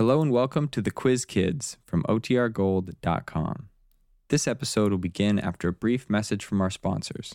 Hello and welcome to the Quiz Kids from OTRGold.com. This episode will begin after a brief message from our sponsors.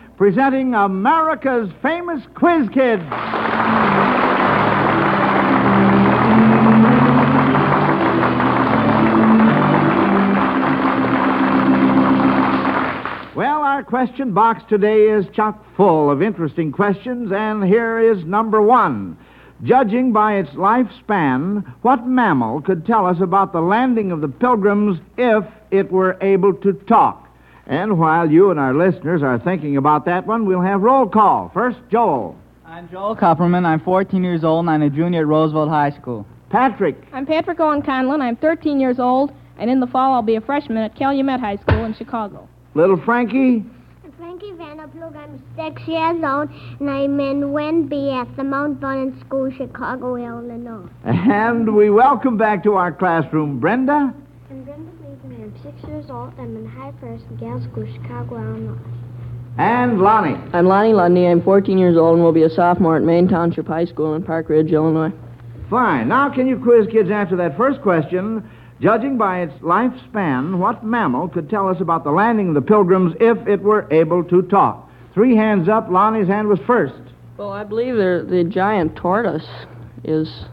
presenting America's famous Quiz Kids. Well, our question box today is chock full of interesting questions, and here is number one. Judging by its lifespan, what mammal could tell us about the landing of the pilgrims if it were able to talk? And while you and our listeners are thinking about that one, we'll have roll call. First, Joel. I'm Joel Kupperman. I'm 14 years old, and I'm a junior at Roosevelt High School. Patrick. I'm Patrick Owen Conlon. I'm 13 years old, and in the fall I'll be a freshman at Calumet High School in Chicago. Little Frankie. I'm Frankie Vanderploeg. I'm six years old, and I'm in Wenby at the Mount Vernon School, Chicago, Illinois. And we welcome back to our classroom Brenda. I'm Brenda Gleason. I'm six years old. I'm in High First Gale School, Chicago, Illinois. And Lonnie. I'm Lonnie Lunde. I'm 14 years old and will be a sophomore at Maine Township High School in Park Ridge, Illinois. Fine. Now, can you quiz kids after that first question? Judging by its lifespan, what mammal could tell us about the landing of the pilgrims if it were able to talk? Three hands up. Lonnie's hand was first. Well, I believe the the giant tortoise is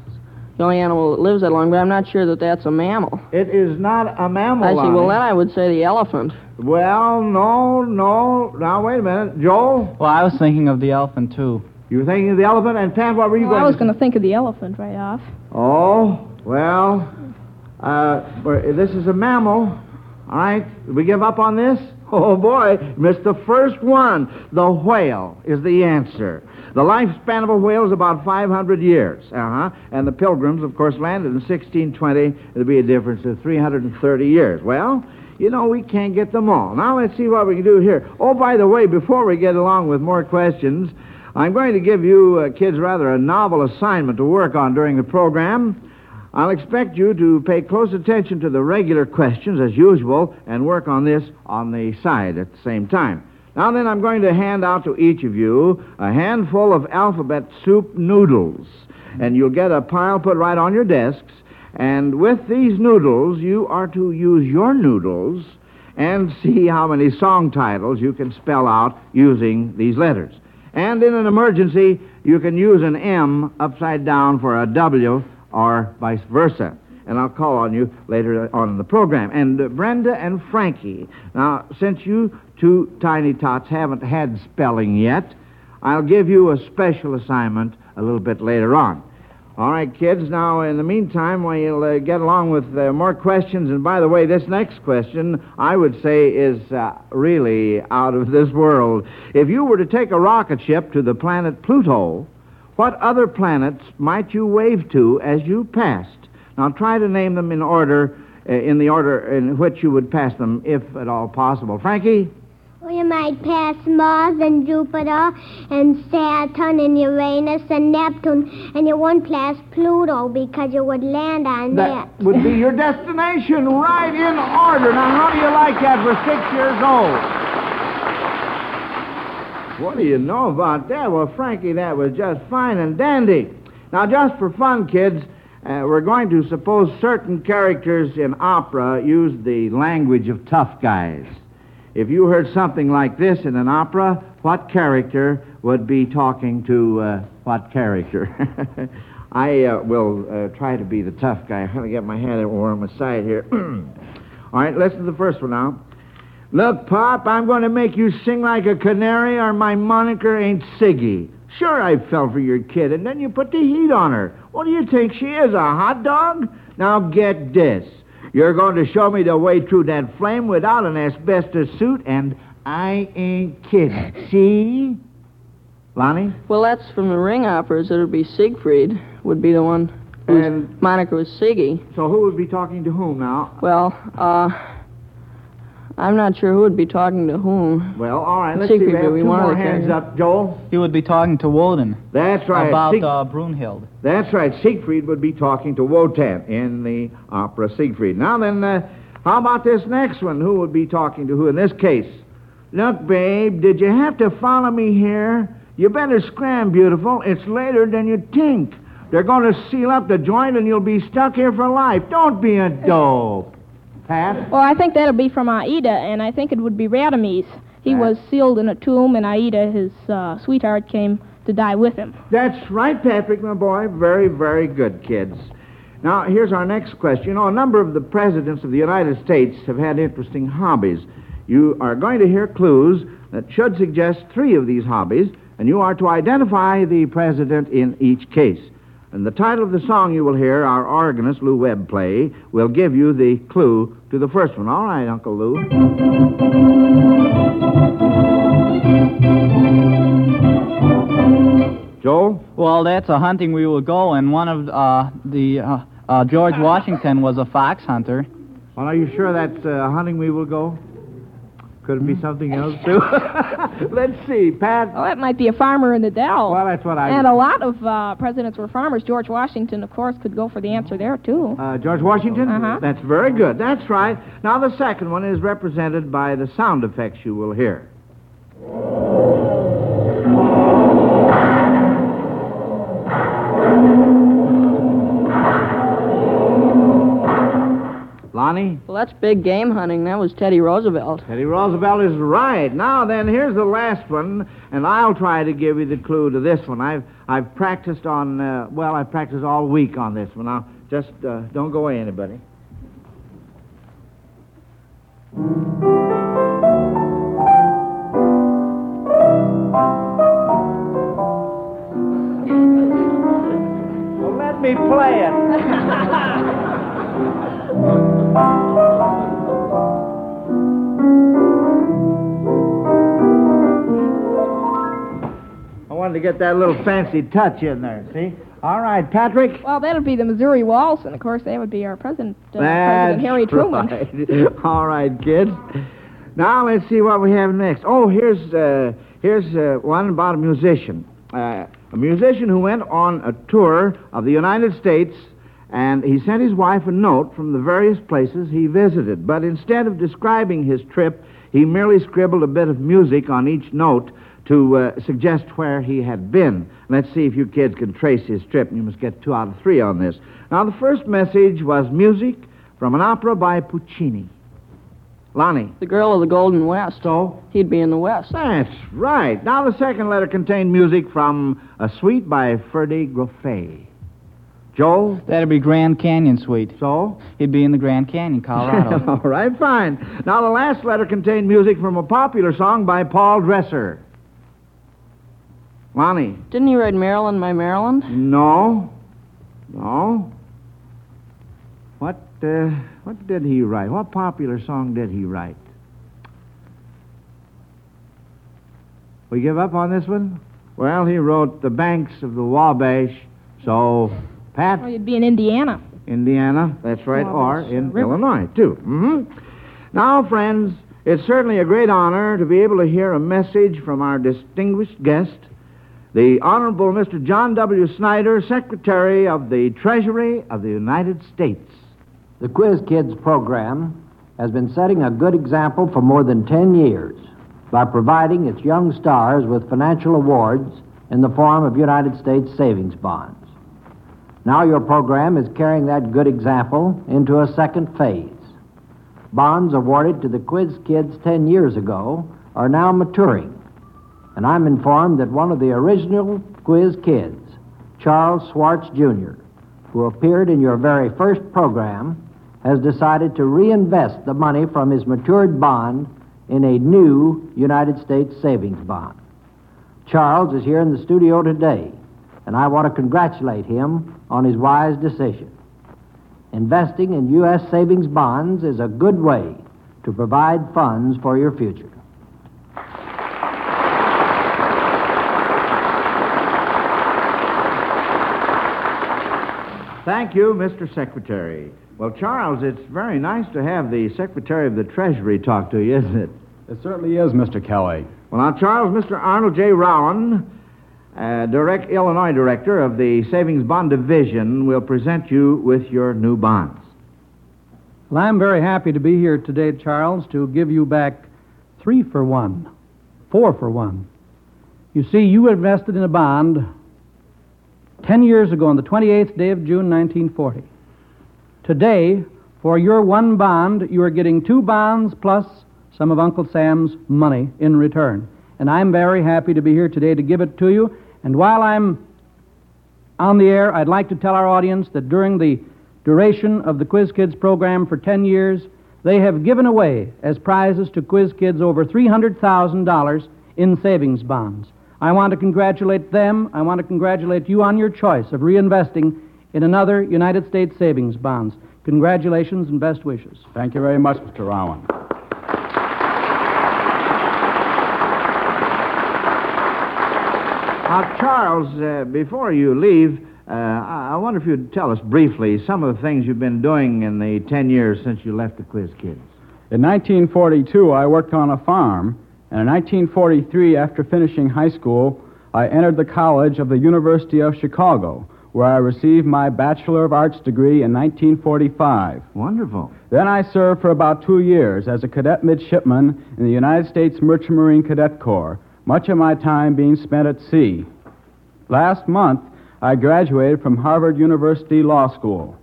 the only animal that lives that long, but I'm not sure that that's a mammal. It is not a mammal. I see. Well, then I would say the elephant. Well, no, no. Now, wait a minute. Joel, Well, I was thinking of the elephant, too. you were thinking of the elephant, and Pat, what were you Well, I was going to think of the elephant right off. Oh, well, uh, this is a mammal. All right, Did we give up on this? Oh boy, missed the first one. The whale is the answer. The lifespan of a whale is about 500 years. Uh huh. And the pilgrims, of course, landed in 1620. It'll be a difference of 330 years. Well, you know, we can't get them all. Now let's see what we can do here. Oh, by the way, before we get along with more questions, I'm going to give you uh, kids rather a novel assignment to work on during the program. I'll expect you to pay close attention to the regular questions as usual and work on this on the side at the same time. Now then, I'm going to hand out to each of you a handful of alphabet soup noodles. And you'll get a pile put right on your desks. And with these noodles, you are to use your noodles and see how many song titles you can spell out using these letters. And in an emergency, you can use an M upside down for a W or vice versa. And I'll call on you later on in the program. And uh, Brenda and Frankie, now, since you two tiny tots haven't had spelling yet, I'll give you a special assignment a little bit later on. All right, kids. Now, in the meantime, you'll uh, get along with uh, more questions, and by the way, this next question I would say is uh, really out of this world. If you were to take a rocket ship to the planet Pluto, what other planets might you wave to as you passed? Now, try to name them in order, uh, in the order in which you would pass them, if at all possible. Frankie? Well, you might pass Mars and Jupiter and Saturn and Uranus and Neptune, and you wouldn't pass Pluto because you would land on That that. would be your destination, right in order. Now, how do you like that for six years old? What do you know about that? Well, Frankie, that was just fine and dandy. Now, just for fun, kids, Uh, we're going to suppose certain characters in opera use the language of tough guys. If you heard something like this in an opera, what character would be talking to uh, what character? I uh, will uh, try to be the tough guy. I'm going to get my hand over on my side here. All right, listen to the first one now. Look, Pop, I'm going to make you sing like a canary, or my moniker ain't Siggy. Sure, I fell for your kid, and then you put the heat on her. What do you think she is, a hot dog? Now get this. You're going to show me the way through that flame without an asbestos suit, and I ain't kidding. See? Lonnie? Well, that's from the ring operas. It would be Siegfried would be the one whose And- moniker was Siggy. So who would be talking to whom now? Well, uh, I'm not sure who would be talking to whom. Well, all right, let's see. Siegfried We have would be two one of more the hands characters. up. Joel? He would be talking to Woden That's right. about Sieg- uh, Brunhild. That's right. Siegfried would be talking to Wotan in the opera Siegfried. Now then, uh, how about this next one? Who would be talking to who in this case? Look, babe, did you have to follow me here? You better scram, beautiful. It's later than you think. They're going to seal up the joint and you'll be stuck here for life. Don't be a dope. Pat? Well, I think that'll be from Aida, and I think it would be Radames. He Right. was sealed in a tomb, and Aida, his uh, sweetheart, came to die with him. That's right, Patrick, my boy. Very, very good, kids. Now, here's our next question. You know, a number of the presidents of the United States have had interesting hobbies. You are going to hear clues that should suggest three of these hobbies, and you are to identify the president in each case. And the title of the song you will hear, our organist, Lou Webb, play, will give you the clue to the first one. All right, Uncle Lou. Joel? Well, that's a hunting we will go, and one of uh, the uh, uh, George Washington was a fox hunter. Well, are you sure that's uh, hunting we will go? Could it be something else, too? Let's see, Pat. Well, that might be a farmer in the Dell. Well, that's what I... and a lot of uh, presidents were farmers. George Washington, of course, could go for the answer there, too. Uh, George Washington? Uh-huh. That's very good. That's right. Now, the second one is represented by the sound effects you will hear. Lonnie? Well, that's big game hunting. That was Teddy Roosevelt. Teddy Roosevelt is right. Now then, here's the last one, and I'll try to give you the clue to this one. I've I've practiced on uh, well, I've practiced all week on this one. Now, just uh, don't go away, anybody. I wanted to get that little fancy touch in there, see? All right, Patrick. Well, that'll be the Missouri Waltz, and of course, that would be our president, uh, President Harry Truman. right. All right, kids. Now let's see what we have next. Oh, here's uh, here's uh, one about a musician, uh, a musician who went on a tour of the United States, and he sent his wife a note from the various places he visited. But instead of describing his trip, he merely scribbled a bit of music on each note to uh, suggest where he had been. Let's see if you kids can trace his trip. You must get two out of three on this. Now, the first message was music from an opera by Puccini. Lonnie. The girl of the Golden West. So? He'd be in the West. That's right. Now, the second letter contained music from a suite by Ferde Grofé. Joel? That'd be Grand Canyon Suite. So? He'd be in the Grand Canyon, Colorado. All right, fine. Now, the last letter contained music from a popular song by Paul Dresser. Lonnie? Didn't he write Maryland, My Maryland? No. No. What, uh, what did he write? What popular song did he write? We give up on this one? Well, he wrote The Banks of the Wabash, so, Pat? Well, you'd be in Indiana. Indiana, that's right, or Wabash in River. Illinois, too. hmm Now, friends, it's certainly a great honor to be able to hear a message from our distinguished guest, the Honorable Mr. John W. Snyder, Secretary of the Treasury of the United States. The Quiz Kids program has been setting a good example for more than 10 years by providing its young stars with financial awards in the form of United States savings bonds. Now your program is carrying that good example into a second phase. Bonds awarded to the Quiz Kids 10 years ago are now maturing. And I'm informed that one of the original Quiz Kids, Charles Swartz Jr., who appeared in your very first program, has decided to reinvest the money from his matured bond in a new United States savings bond. Charles is here in the studio today, and I want to congratulate him on his wise decision. Investing in U.S. savings bonds is a good way to provide funds for your future. Thank you, Mr. Secretary. Well, Charles, it's very nice to have the Secretary of the Treasury talk to you, isn't it? It certainly is, Mr. Kelly. Well, now, Charles, Mr. Arnold J. Rowan, uh, direct, Illinois Director of the Savings Bond Division, will present you with your new bonds. Well, I'm very happy to be here today, Charles, to give you back three for one, four for one. You see, you invested in a bond 10 years ago on the 28th day of June, 1940. Today, for your one bond, you are getting two bonds plus some of Uncle Sam's money in return. And I'm very happy to be here today to give it to you. And while I'm on the air, I'd like to tell our audience that during the duration of the Quiz Kids program for 10 years, they have given away as prizes to Quiz Kids over $300,000 in savings bonds. I want to congratulate them. I want to congratulate you on your choice of reinvesting in another United States savings bonds. Congratulations and best wishes. Thank you very much, Mr. Rowan. Now, Charles, uh, before you leave, uh, I I wonder if you'd tell us briefly some of the things you've been doing in the 10 years since you left the Quiz Kids. In 1942, I worked on a farm, and in 1943, after finishing high school, I entered the College of the University of Chicago, where I received my Bachelor of Arts degree in 1945. Wonderful. Then I served for about two years as a cadet midshipman in the United States Merchant Marine Cadet Corps, much of my time being spent at sea. Last month, I graduated from Harvard University Law School.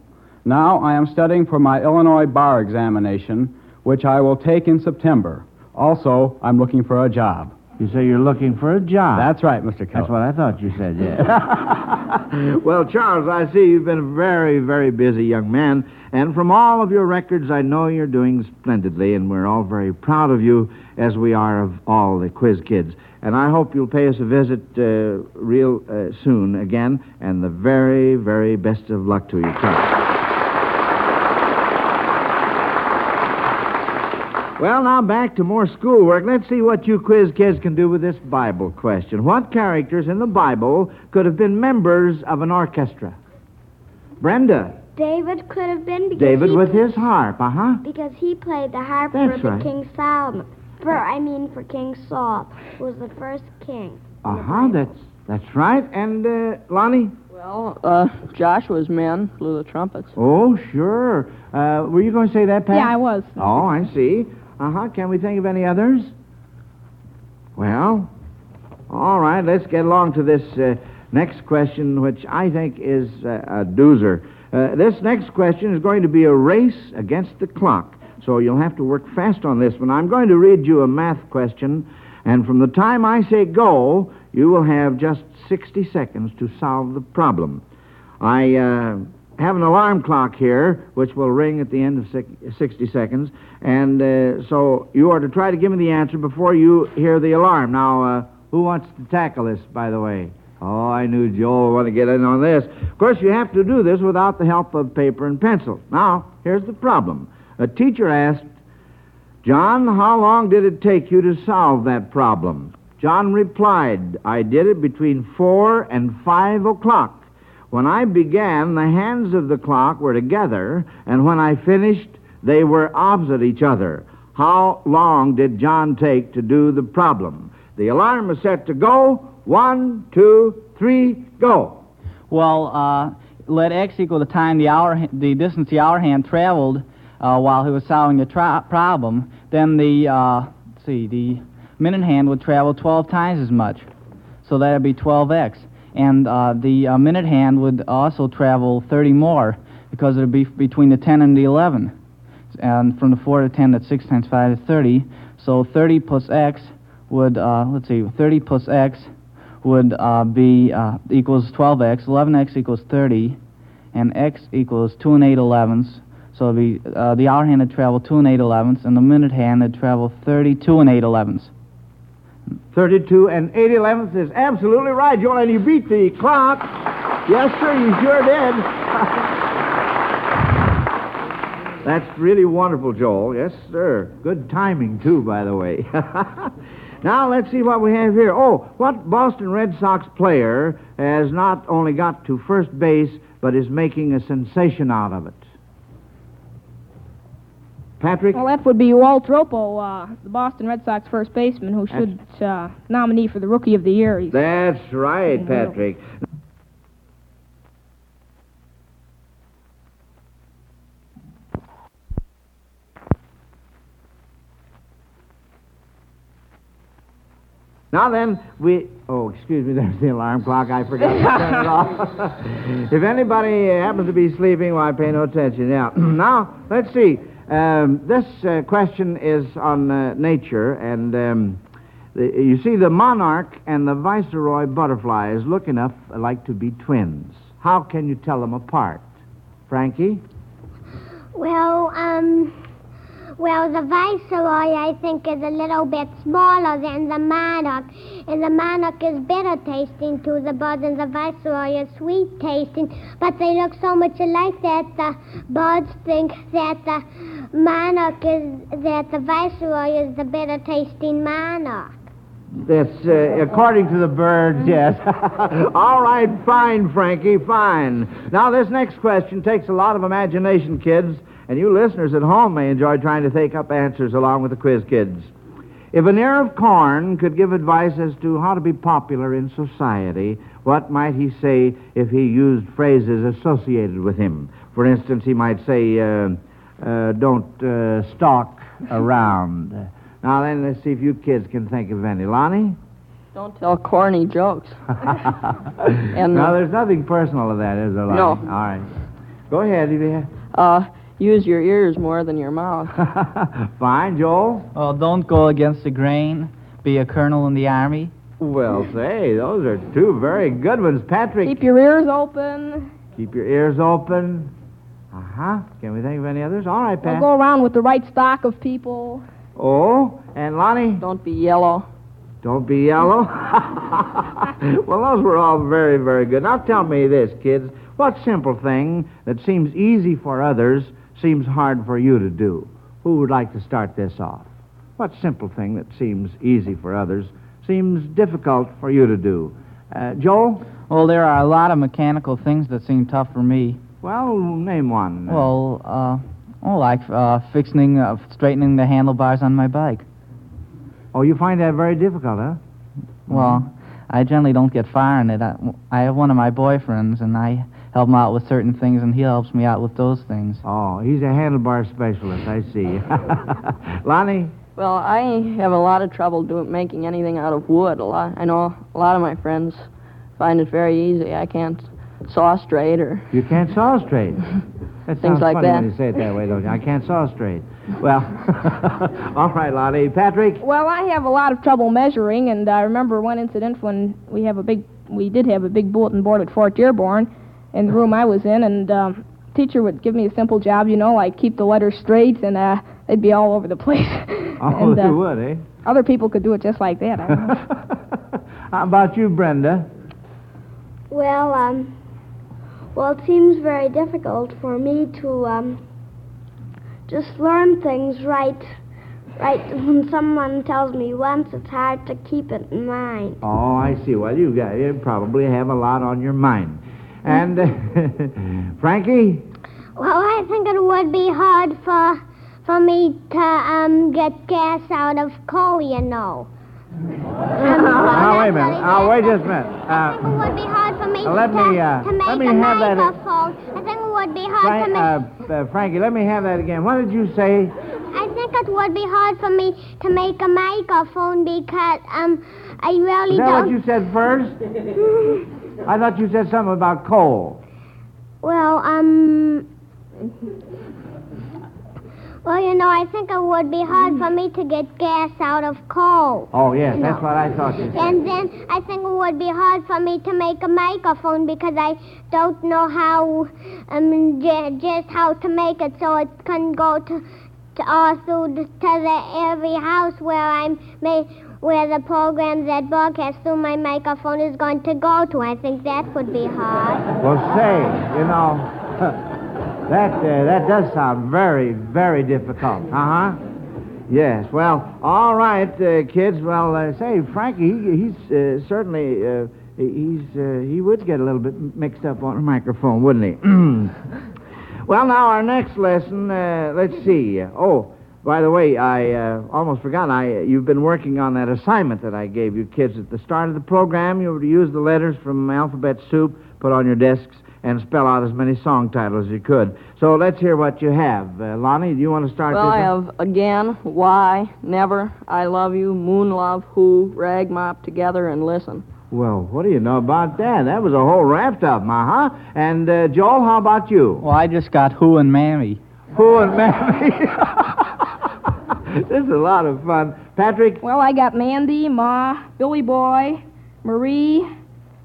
Now I am studying for my Illinois bar examination, which I will take in September. Also, I'm looking for a job. You say you're looking for a job. That's right, Mr. Kelly. That's what I thought you said, yeah. well, Charles, I see you've been a very, very busy young man, and from all of your records, I know you're doing splendidly, and we're all very proud of you, as we are of all the quiz kids. And I hope you'll pay us a visit uh, real uh, soon again, and the very, very best of luck to you. Well, now back to more schoolwork. Let's see what you quiz kids can do with this Bible question. What characters in the Bible could have been members of an orchestra? Brenda. David could have been because David with his harp, uh huh. because he played the harp That's for right. the King Solomon. For I mean for King Saul, who was the first king. Uh huh. That's that's right. And uh, Lonnie. Well, uh, Joshua's men blew the trumpets. Oh, sure. Uh, were you going to say that, Pat? Yeah, I was. Oh, I see. Uh huh. Can we think of any others? Well, all right. Let's get along to this uh, next question, which I think is uh, a doozer. Uh, this next question is going to be a race against the clock, so you'll have to work fast on this one. I'm going to read you a math question, and from the time I say go, you will have just 60 seconds to solve the problem. I uh, have an alarm clock here, which will ring at the end of six- 60 seconds, and uh, so you are to try to give me the answer before you hear the alarm. Now, uh, who wants to tackle this, by the way? Oh, I knew Joel would want to get in on this. Of course, you have to do this without the help of paper and pencil. Now, here's the problem. A teacher asked, John, how long did it take you to solve that problem? John replied, I did it between four and five o'clock. When I began, the hands of the clock were together, and when I finished, they were opposite each other. How long did John take to do the problem? The alarm is set to go. One, two, three, go. Well, uh, let x equal the time the hour, the distance the hour hand traveled uh, while he was solving the tra- problem. Then the, uh, see, the minute hand would travel 12 times as much. So that'd be 12x. and uh, the uh, minute hand would also travel 30 more because it would be between the 10 and the 11. And from the 4 to 10, that's 6 times 5 is 30. So 30 plus x would, uh, let's see, 30 plus x would uh, be equals 12x. 11x equals 30, and x equals 2 and 8 elevenths. So be, uh, the hour hand would travel 2 and 8 elevenths, and the minute hand would travel 32 and 8 elevenths. 32 and 8 elevenths is absolutely right, Joel, and you beat the clock. Yes, sir, you sure did. That's really wonderful, Joel. Yes, sir. Good timing, too, by the way. now, let's see what we have here. Oh, what Boston Red Sox player has not only got to first base, but is making a sensation out of it? Patrick? Well, that would be Walt Dropo, uh, the Boston Red Sox first baseman, who should uh, nominee for the Rookie of the Year. He's That's right, Patrick. Now then, we. Oh, excuse me, there's the alarm clock. I forgot to turn it off. if anybody happens to be sleeping, why pay no attention. Now, now let's see. Um, this uh, question is on uh, nature, and um, the, you see, the monarch and the viceroy butterflies look enough like to be twins. How can you tell them apart? Frankie? Well, um, well, the viceroy, I think, is a little bit smaller than the monarch. And the monarch is bitter tasting to the birds, and the viceroy is sweet tasting. But they look so much alike that the birds think that the monarch is, that the viceroy is the bitter tasting monarch. That's uh, according to the birds, yes. All right, fine, Frankie, fine. Now, this next question takes a lot of imagination, kids, and you listeners at home may enjoy trying to take up answers along with the quiz kids. If an ear of corn could give advice as to how to be popular in society, what might he say if he used phrases associated with him? For instance, he might say, uh, uh, don't uh, stalk around. Now then, let's see if you kids can think of any. Lonnie? Don't tell corny jokes. and no, uh, there's nothing personal to that, is there, Lonnie? No. All right. Go ahead, have. uh, use your ears more than your mouth. Fine, Joel. Well, don't go against the grain. Be a colonel in the army. Well, say, those are two very good ones. Patrick, keep your ears open. keep your ears open. Uh huh. Can we think of any others? All right, Well, Pat. go around with the right stock of people. Oh, and Lonnie, Don't be yellow. don't be yellow. well, those were all very, very good. Now tell me this, kids. What simple thing that seems easy for others seems hard for you to do? Who would like to start this off? What simple thing that seems easy for others seems difficult for you to do? Uh, Joel? Well, there are a lot of mechanical things that seem tough for me. Well, name one. Well, uh, oh, like uh, fixing, uh, straightening the handlebars on my bike. Oh, you find that very difficult, huh? Well, I generally don't get far in it. I, I have one of my boyfriends, and I help him out with certain things, and he helps me out with those things. Oh, he's a handlebar specialist. I see. Lonnie? Well, I have a lot of trouble doing making anything out of wood. A lot. I know a lot of my friends find it very easy. I can't saw straight or You can't saw straight. That Things sounds like funny that. when you say it that way, don't you? I can't saw straight. Well, all right, Lonnie. Patrick? Well, I have a lot of trouble measuring, and I remember one incident when we have a big, we did have a big bulletin board at Fort Dearborn, in the room I was in, and um, teacher would give me a simple job, you know, like keep the letters straight, and uh, they'd be all over the place. Oh, and, they uh, would, eh? Other people could do it just like that. I don't know. How about you, Brenda? Well, um, well, it seems very difficult for me to um, just learn things right. Right when someone tells me once, it's hard to keep it in mind. Oh, I see. Well, you got you probably have a lot on your mind. And uh, Frankie? Well, I think it would be hard for for me to um get gas out of coal, you know. Um, well, oh, wait a minute. really Oh, wait just a minute. I think it Uh, would be hard for me Uh, let to, me, uh, to make let me a have that- microphone. I think it would be hard Frank, to make. uh, uh, Frankie, let me have that again. What did you say? I think it would be hard for me to make a microphone because um I really Is that don't. what you said first? I thought you said something about coal. Well, um. Well, you know, I think it would be hard for me to get gas out of coal. Oh, yes, that's what I thought you said. And then I think it would be hard for me to make a microphone because I don't know how, um, j- just how to make it so it can go to, to all through to the every house where I'm where the program that broadcasts through my microphone is going to go to. I think that would be hard. Well, say, you know, that uh, that does sound very, very difficult. Uh huh. Yes. Well, all right, uh, kids. Well, uh, say, Frankie, he, he's uh, certainly uh, he's uh, he would get a little bit mixed up on the microphone, wouldn't he? well, now our next lesson. Let's see. Oh. By the way, I uh, almost forgot. I you've been working on that assignment that I gave you kids at the start of the program. You were to use the letters from alphabet soup, put on your desks, and spell out as many song titles as you could. So let's hear what you have. Uh, Lonnie, do you want to start Well, this? I have again, why, never, I love you, moon love, who, rag mop together, and listen. Well, what do you know about that? That was a whole raft up, uh huh. And uh, Joel, how about you? Well, I just got Who and Mammy. Who and Mammy? this is a lot of fun. Patrick? Well, I got Mandy, Ma, Billy Boy, Marie.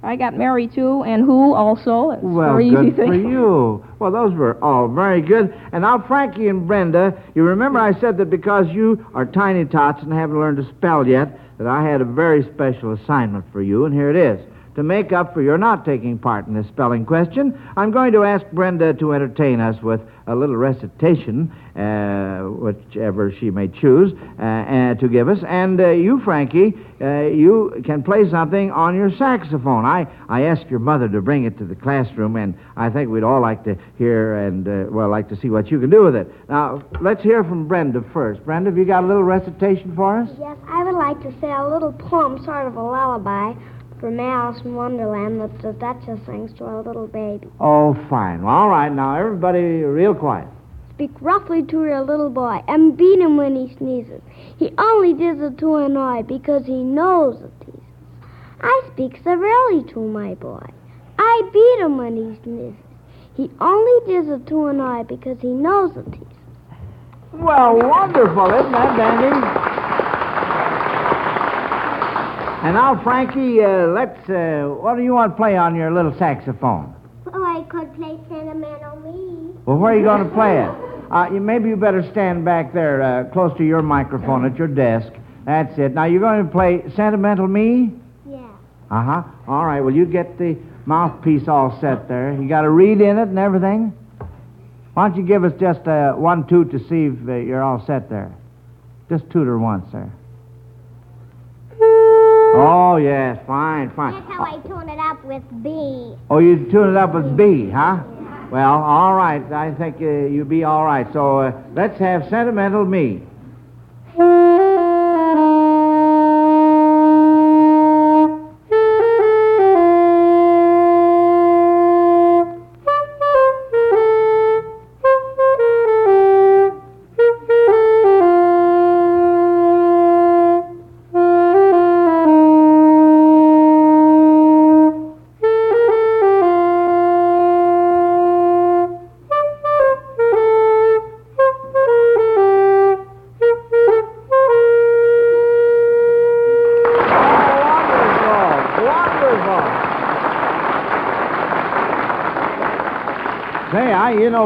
I got Mary too, and who also. It's Well, very good easy for thing. you. Well, those were all very good. And now, Frankie and Brenda, you remember I said that because you are tiny tots and haven't learned to spell yet, that I had a very special assignment for you, and here it is. To make up for your not taking part in this spelling question, I'm going to ask Brenda to entertain us with a little recitation, uh, whichever she may choose, uh, uh, to give us. And uh, you, Frankie, uh, you can play something on your saxophone. I, I asked your mother to bring it to the classroom, and I think we'd all like to hear and, uh, well, like to see what you can do with it. Now, let's hear from Brenda first. Brenda, have you got a little recitation for us? Yes, I would like to say a little poem, sort of a lullaby, from Alice in Wonderland that the Duchess sings to her little baby. Oh, fine. Well, all right, now, everybody real quiet. Speak roughly to your little boy and beat him when he sneezes. He only does it to annoy because he knows it teases. I speak severely to my boy. I beat him when he sneezes. He only does it to annoy because he knows it teases. Well, wonderful, isn't that dandy? And now, Frankie, uh, let's, uh, what do you want to play on your little saxophone? Oh, I could play Sentimental Me. Well, where are you going to play it? Uh, you, maybe you better stand back there, uh, close to your microphone at your desk. That's it. Now, you're going to play Sentimental Me? Yeah. Uh huh. All right. Well, you get the mouthpiece all set there. You got a reed in it and everything. Why don't you give us just uh, one toot to see if uh, you're all set there? Just toot her once there. Oh yes, fine, fine. That's how I tune it up with B. Oh, you tune it up with B, huh? Well, all right. I think uh, you'll be all right. So uh, let's have sentimental me.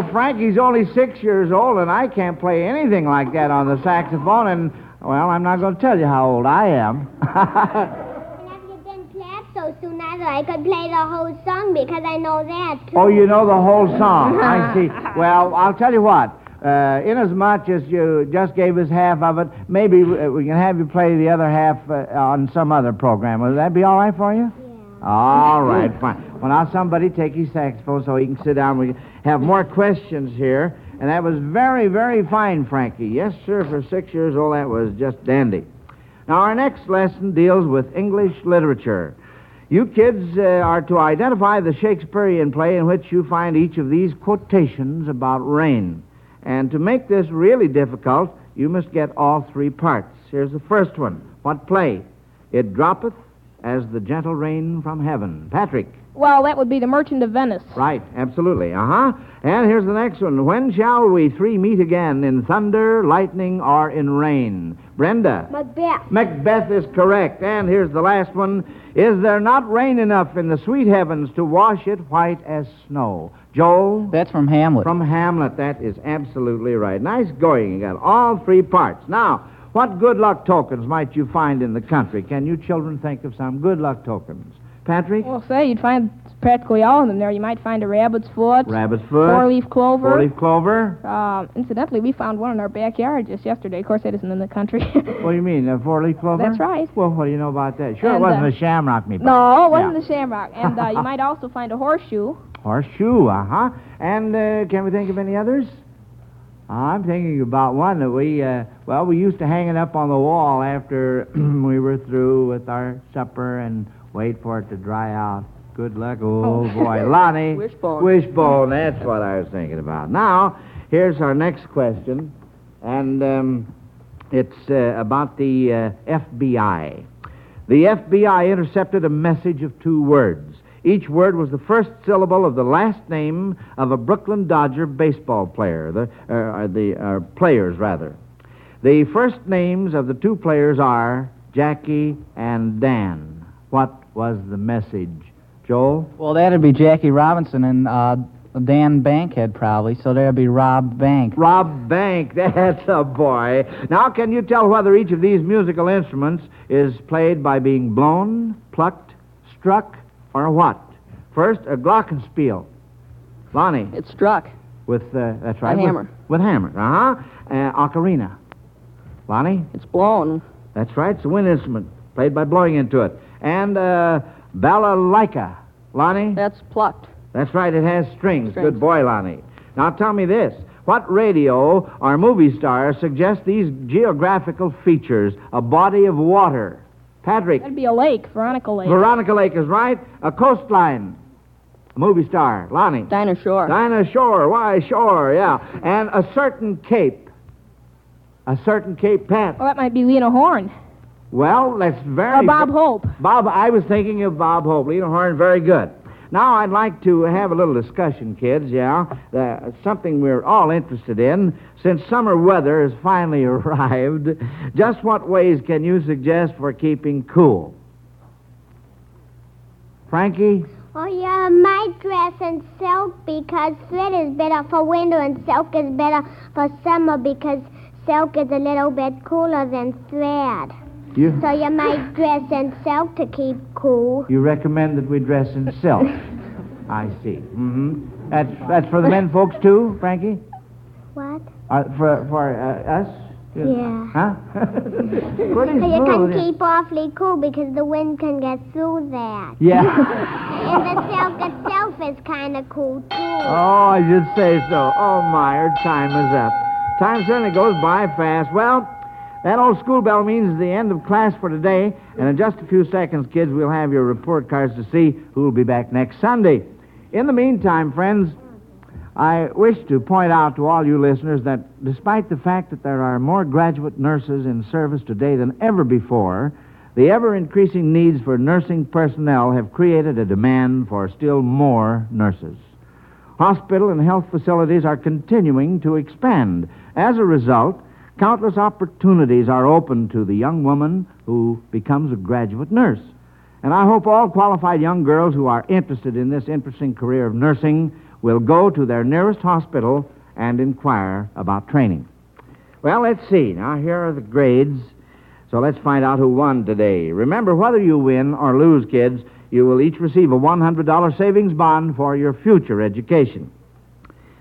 Know, Frankie's only six years old, and I can't play anything like that on the saxophone. And well, I'm not going to tell you how old I am. Whenever you didn't so soon either, I could play the whole song because I know that too. oh, you know the whole song. I see. Well, I'll tell you what. Uh, inasmuch as you just gave us half of it, maybe uh, we can have you play the other half uh, on some other program. Will that be all right for you? Yeah. All right, fine. Well, now somebody take his saxophone so he can sit down. We have more questions here. And that was very, very fine, Frankie. Yes, sir, for six years old, that was just dandy. Now, our next lesson deals with English literature. You kids uh, are to identify the Shakespearean play in which you find each of these quotations about rain. And to make this really difficult, you must get all three parts. Here's the first one. What play? It droppeth as the gentle rain from heaven. Patrick. Well, that would be the Merchant of Venice. Right, absolutely. Uh huh. And here's the next one. When shall we three meet again? In thunder, lightning, or in rain? Brenda. Macbeth. Macbeth is correct. And here's the last one. Is there not rain enough in the sweet heavens to wash it white as snow? Joel? That's from Hamlet. From Hamlet. That is absolutely right. Nice going. You got all three parts. Now, what good luck tokens might you find in the country? Can you children think of some good luck tokens? Patrick? Well, say, you'd find practically all of them there. You might find a rabbit's foot. Rabbit's foot. Four-leaf clover. Four-leaf clover. Uh, incidentally, we found one in our backyard just yesterday. Of course, that isn't in the country. what do you mean, a four-leaf clover? That's right. Well, what do you know about that? Sure, And, it wasn't uh, a shamrock, me. no, it wasn't Yeah. the shamrock. And uh, you might also find a horseshoe. Horseshoe, uh-huh. And uh, can we think of any others? I'm thinking about one that we, uh, well, we used to hang it up on the wall after we were through with our supper and wait for it to dry out. Good luck. Oh, Oh. boy. Lonnie. Wishbone. Wishbone, that's what I was thinking about. Now, here's our next question, and um, it's uh, about the uh, FBI. The FBI intercepted a message of two words. Each word was the first syllable of the last name of a Brooklyn Dodger baseball player, the, uh, the uh, players, rather. The first names of the two players are Jackie and Dan. What was the message? Joel? Well, that'd be Jackie Robinson and uh, Dan Bankhead, probably. So there'd be Rob Bank. Rob Bank, that's a boy. Now, can you tell whether each of these musical instruments is played by being blown, plucked, struck, or what? First, a glockenspiel. Lonnie. It's struck. With, uh, that's right. A with- hammer. With, hammer, uh-huh. Uh, ocarina. Lonnie? It's blown. That's right. It's a wind instrument played by blowing into it. And uh, balalaika. Lonnie? That's plucked. That's right. It has strings. Strings. Good boy, Lonnie. Now tell me this. What radio or movie star suggests these geographical features? A body of water. Patrick. That'd be a lake, Veronica Lake. Veronica Lake is right. A coastline. A movie star. Lonnie. Dinah Shore. Dinah Shore. Why, Shore, yeah. And a certain cape. A certain cape, Pat. Well, that might be Lena Horne. Well, that's very. Or Bob Hope. Bob, I was thinking of Bob Hope. Lena Horne, very good. Now, I'd like to have a little discussion, kids, yeah? Uh, something we're all interested in. Since summer weather has finally arrived, just what ways can you suggest for keeping cool? Frankie? Oh, yeah, my dress in silk because thread is better for winter and silk is better for summer because silk is a little bit cooler than thread. You, So you might dress in silk to keep cool. you recommend that we dress in silk? I see. Mm-hmm. That's, that's for the men folks, too, Frankie? What? Uh, for for uh, us? Yeah. Huh? Pretty So you can keep awfully cool because the wind can get through that. Yeah. and the silk itself is kind of cool, too. Oh, I should say so. Oh, my, our time is up. Time certainly goes by fast. Well, that old school bell means the end of class for today. And in just a few seconds, kids, we'll have your report cards to see who will be back next Sunday. In the meantime, friends, I wish to point out to all you listeners that despite the fact that there are more graduate nurses in service today than ever before, the ever increasing needs for nursing personnel have created a demand for still more nurses. Hospital and health facilities are continuing to expand. As a result, countless opportunities are open to the young woman who becomes a graduate nurse. And I hope all qualified young girls who are interested in this interesting career of nursing will go to their nearest hospital and inquire about training. Well, let's see. Now, here are the grades. So let's find out who won today. Remember, whether you win or lose, kids, you will each receive a $100 savings bond for your future education.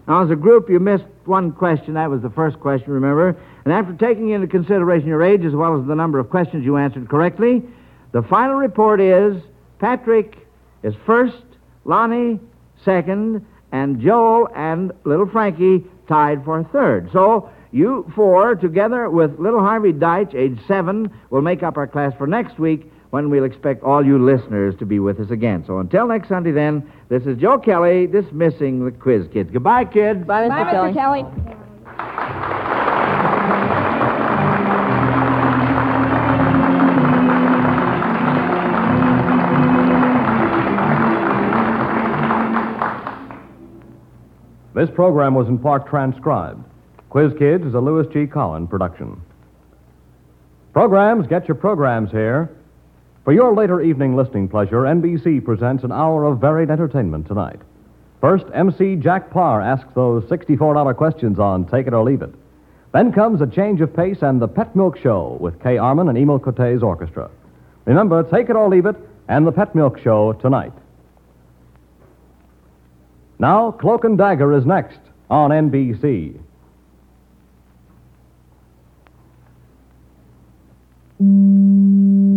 Now, as a group, you missed one question. That was the first question, remember? And after taking into consideration your age as well as the number of questions you answered correctly, the final report is Patrick is first, Lonnie second, and Joel and little Frankie tied for third. So you four, together with little Harvey Deitch, age seven, will make up our class for next week when we'll expect all you listeners to be with us again. So until next Sunday, then, this is Joe Kelly dismissing the quiz kids. Goodbye, kid. Bye, Mr. Bye, Kelly. Mr. Kelly. This program was in part transcribed. Quiz Kids is a Louis G. Cowan production. Programs, get your programs here. For your later evening listening pleasure, NBC presents an hour of varied entertainment tonight. First, MC Jack Paar asks those $64 questions on Take It or Leave It. Then comes a change of pace and the Pet Milk Show with Kay Armen and Emil Cote's Orchestra. Remember, Take It or Leave It and the Pet Milk Show tonight. Now, Cloak and Dagger is next on NBC. Mm.